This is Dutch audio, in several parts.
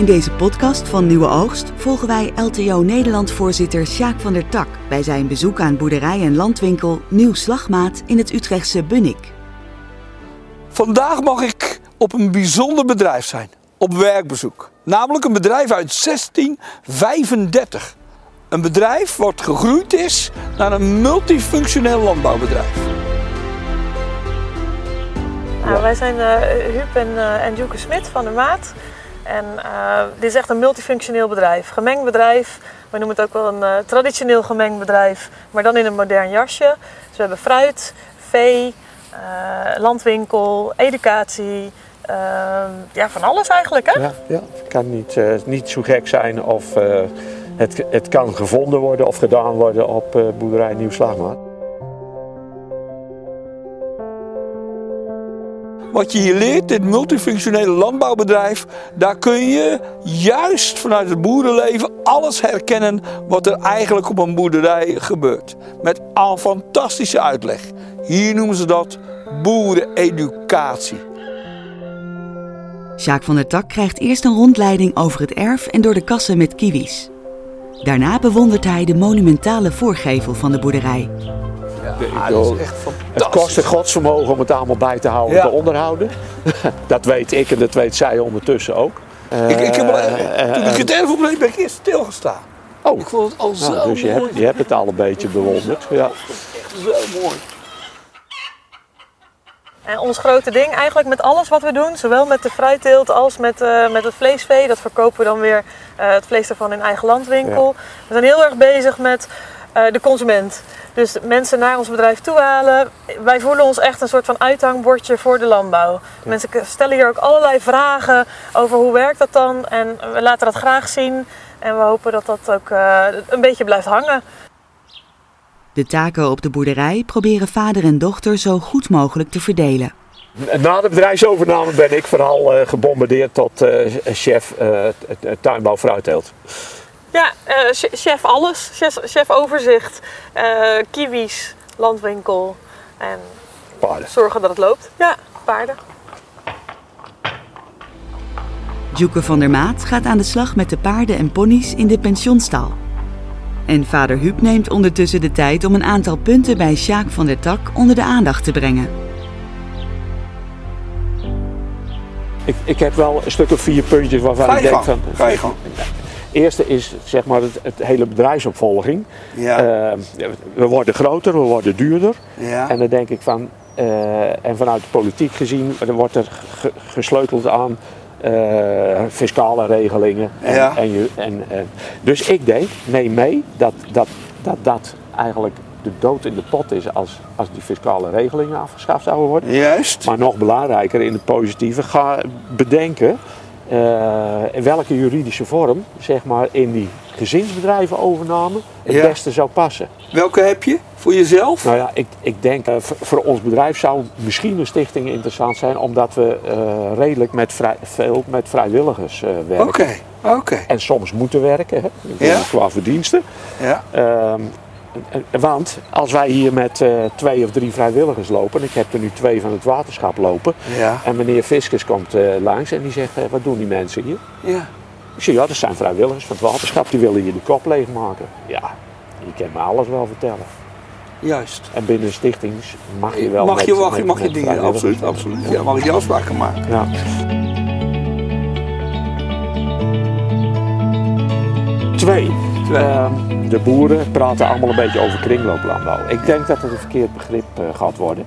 In deze podcast van Nieuwe Oogst volgen wij LTO Nederland-voorzitter Sjaak van der Tak bij zijn bezoek aan boerderij en landwinkel Nieuw Slagmaat in het Utrechtse Bunnik. Vandaag mag ik op een bijzonder bedrijf zijn, op werkbezoek. Namelijk een bedrijf uit 1635. Een bedrijf wat gegroeid is naar een multifunctioneel landbouwbedrijf. Nou, wij zijn uh, Huub en, uh, en Joeke Smit van de Maat. En uh, dit is echt een multifunctioneel bedrijf. Gemengd bedrijf. We noemen het ook wel een traditioneel gemengd bedrijf, maar dan in een modern jasje. Dus we hebben fruit, vee, landwinkel, educatie. ja, van alles eigenlijk, hè? Ja, ja. het kan niet, niet zo gek zijn of het, het kan gevonden worden of gedaan worden op boerderij Nieuw Slagmaat. Wat je hier leert, dit multifunctionele landbouwbedrijf, daar kun je juist vanuit het boerenleven alles herkennen wat er eigenlijk op een boerderij gebeurt. Met al fantastische uitleg. Hier noemen ze dat boereneducatie. Sjaak van der Tak krijgt eerst een rondleiding over het erf en door de kassen met kiwis. Daarna bewondert hij de monumentale voorgevel van de boerderij. Ja, dat is echt fantastisch. Het kost een godsvermogen om het allemaal bij te houden en Ja. te onderhouden. dat weet ik en dat weet zij ondertussen ook. Ik, ik heb, al- Eh, toen ik het erf opleed ben ik eerst stilgestaan. Oh, Ik vond het al zo nou, dus je mooi. hebt, je hebt het al een beetje bewonderd. Ja. Echt zo mooi. En ons grote ding eigenlijk met alles wat we doen, zowel met de fruitteelt als met, eh, met het vleesvee, dat verkopen we dan weer eh, het vlees daarvan in eigen landwinkel. We zijn heel erg bezig met eh, de consument. Dus mensen naar ons bedrijf toe halen. Wij voelen ons echt een soort van uithangbordje voor de landbouw. Mensen stellen hier ook allerlei vragen over hoe werkt dat dan. En we laten dat graag zien. En we hopen dat dat ook eh, een beetje blijft hangen. De taken op de boerderij proberen vader en dochter zo goed mogelijk te verdelen. Na de bedrijfsovername ben ik vooral eh, gebombardeerd tot eh, chef eh, tuinbouw fruitteelt. Ja, eh, ch- chef alles. Chef, chef overzicht. eh, kiwis, landwinkel. En Paarden. zorgen dat het loopt. Ja, paarden. Joeke van der Maat gaat aan de slag met de paarden en ponies in de pensionstal. En vader Huub neemt ondertussen de tijd om een aantal punten bij Sjaak van der Tak onder de aandacht te brengen. Ik, ik heb wel een stuk of vier puntjes waarvan ik denk van... ga je gang. Eerste is zeg maar het, het hele bedrijfsopvolging. Ja. Eh, we worden groter, we worden duurder. Ja. En dan denk ik van, eh, en vanuit de politiek gezien, er wordt er ge- gesleuteld aan eh, fiscale regelingen. En, Ja. en je, en, en- dus ik denk, neem mee dat dat, dat dat eigenlijk de dood in de pot is als, als die fiscale regelingen afgeschaft zouden worden. Juist. Maar nog belangrijker in het positieve, ga bedenken welke juridische vorm zeg maar, in die gezinsbedrijvenovername het Ja. beste zou passen. Welke heb je voor jezelf? Nou ja, ik, ik denk eh, voor, voor ons bedrijf zou misschien een stichting interessant zijn, omdat we eh, redelijk met vrij, veel met vrijwilligers eh, werken. Oké, oké. En soms moeten werken, hè, Ja. qua verdiensten. Ja. Ehm, want als wij hier met eh, twee of drie vrijwilligers lopen, ik heb er nu twee van het waterschap lopen, Ja. en meneer Fiscus komt eh, langs en die zegt, eh, wat doen die mensen hier? Ja. Ik zeg, ja, dat zijn vrijwilligers van het waterschap, die willen hier de kop leegmaken. Ja, je kan me alles wel vertellen. Juist. En binnen stichtings mag je wel mag met- je, mag, je- met- mag je dingen, absoluut, absoluut. Ja, mag je die afspraken maken. Ja. Twee. Twee. Ehm, de boeren praten allemaal een beetje over kringlooplandbouw. Ik denk dat het een verkeerd begrip eh, gaat worden.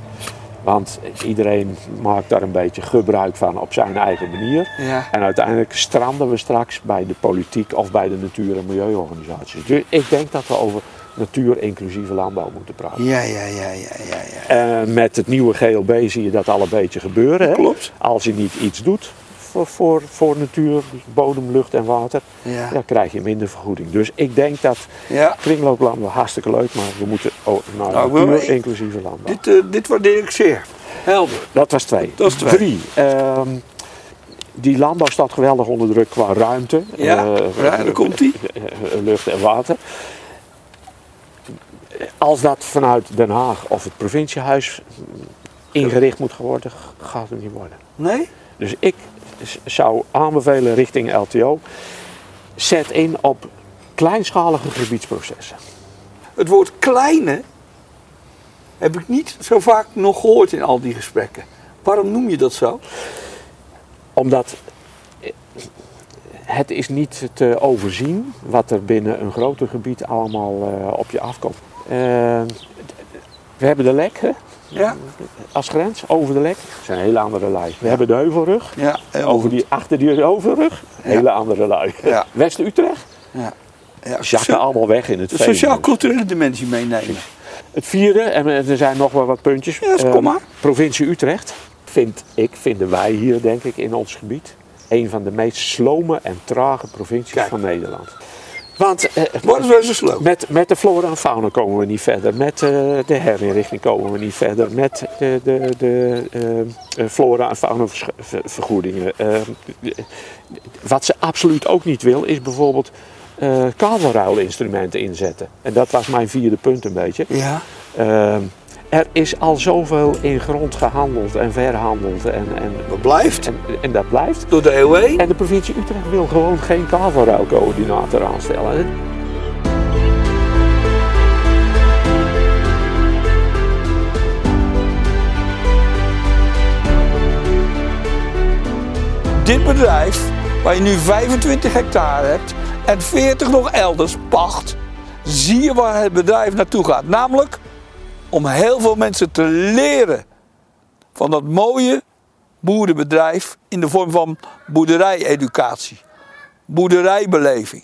Want iedereen maakt daar een beetje gebruik van op zijn eigen manier. Ja. En uiteindelijk stranden we straks bij de politiek of bij de natuur- en milieuorganisaties. Dus ik denk dat we over natuur-inclusieve landbouw moeten praten. Ja, ja, ja, ja, ja, ja. En met het nieuwe GLB zie je dat al een beetje gebeuren. Hè? Klopt. Als je niet iets doet voor, voor, voor natuur, bodem, lucht en water, Ja. dan krijg je minder vergoeding. Dus ik denk dat Ja. kringlooplandbouw hartstikke leuk, maar we moeten ook naar Nou, natuur-inclusieve landbouw. Dit, eh, dit waardeer ik zeer. Helder. Dat was twee. Dat is twee. Drie. ehm, die landbouw staat geweldig onder druk qua ruimte. Ja, eh, daar eh, eh, Lucht en water. Als dat vanuit Den Haag of het provinciehuis ingericht moet worden, gaat het niet worden. Nee? Dus ik zou aanbevelen richting LTO. Zet in op kleinschalige gebiedsprocessen. Het woord kleine heb ik niet zo vaak nog gehoord in al die gesprekken. Waarom noem je dat zo? Omdat eh, het is niet te overzien wat er binnen een groter gebied allemaal eh, op je afkomt. Eh, we hebben de lek hè, Ja, als grens, over de lek. Dat zijn hele andere lui. We hebben de heuvelrug. ja Over die, achter die heuvelrug, hele andere lui. West-Utrecht, Ja. Ja, zakken allemaal weg in het de sociaal-culturele dimensie meenemen. Het vierde, en er zijn nog wel wat puntjes. Ja, Eh, kom maar. provincie Utrecht, vind ik, vinden wij hier denk ik in ons gebied, een van de meest slome en trage provincies Kijk. van Nederland. Want eh, met, met de flora en fauna komen we niet verder. Met eh, de herinrichting komen we niet verder. Met de, de, de eh, flora en fauna vergoedingen. Eh, wat ze absoluut ook niet wil, is bijvoorbeeld kabelruilinstrumenten inzetten. En dat was mijn vierde punt een beetje. Ja, Eh, er is al zoveel in grond gehandeld en verhandeld. En, en, wat blijft? en, en dat blijft. Door de. EOE? En de provincie Utrecht wil gewoon geen kavelruilcoördinator aanstellen. Dit bedrijf, waar je nu 25 hectare hebt en 40 nog elders pacht, zie je waar het bedrijf naartoe gaat. Namelijk om heel veel mensen te leren van dat mooie boerenbedrijf in de vorm van boerderijeducatie, boerderijbeleving.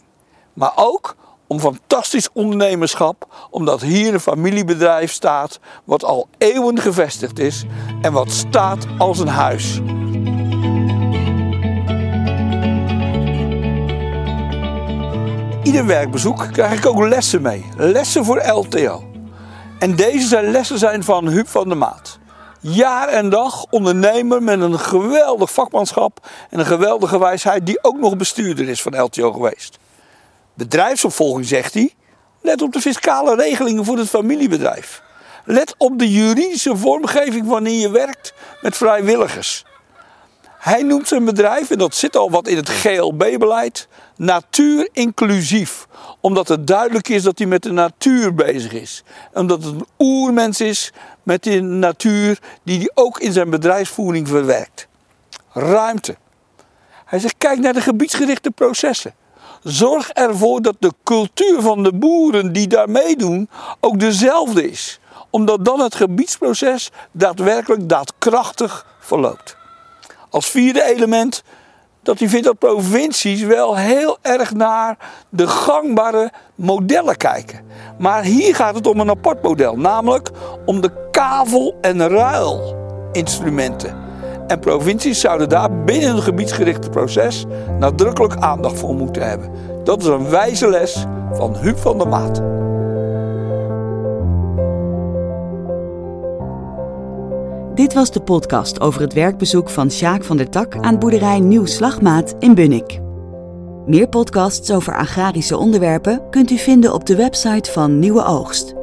Maar ook om fantastisch ondernemerschap, omdat hier een familiebedrijf staat wat al eeuwen gevestigd is en wat staat als een huis. Ieder werkbezoek krijg ik ook lessen mee. Lessen voor LTO. En deze zijn lessen zijn van Huub van der Maat. Jaar en dag ondernemer met een geweldig vakmanschap en een geweldige wijsheid die ook nog bestuurder is van LTO geweest. Bedrijfsopvolging zegt hij. Let op de fiscale regelingen voor het familiebedrijf. Let op de juridische vormgeving wanneer je werkt met vrijwilligers. Hij noemt zijn bedrijf, en dat zit al wat in het GLB-beleid, natuur inclusief. Omdat het duidelijk is dat hij met de natuur bezig is. Omdat het een oermens is met die natuur die hij ook in zijn bedrijfsvoering verwerkt. Ruimte. Hij zegt, kijk naar de gebiedsgerichte processen. Zorg ervoor dat de cultuur van de boeren die daar meedoen ook dezelfde is. Omdat dan het gebiedsproces daadwerkelijk daadkrachtig verloopt. Als vierde element dat hij vindt dat provincies wel heel erg naar de gangbare modellen kijken. Maar hier gaat het om een apart model, namelijk om de kavel- en ruilinstrumenten. En provincies zouden daar binnen een gebiedsgerichte proces nadrukkelijk aandacht voor moeten hebben. Dat is een wijze les van Huub van der Maat. Dit was de podcast over het werkbezoek van Sjaak van der Tak aan boerderij Nieuw Slagmaat in Bunnik. Meer podcasts over agrarische onderwerpen kunt u vinden op de website van Nieuwe Oogst.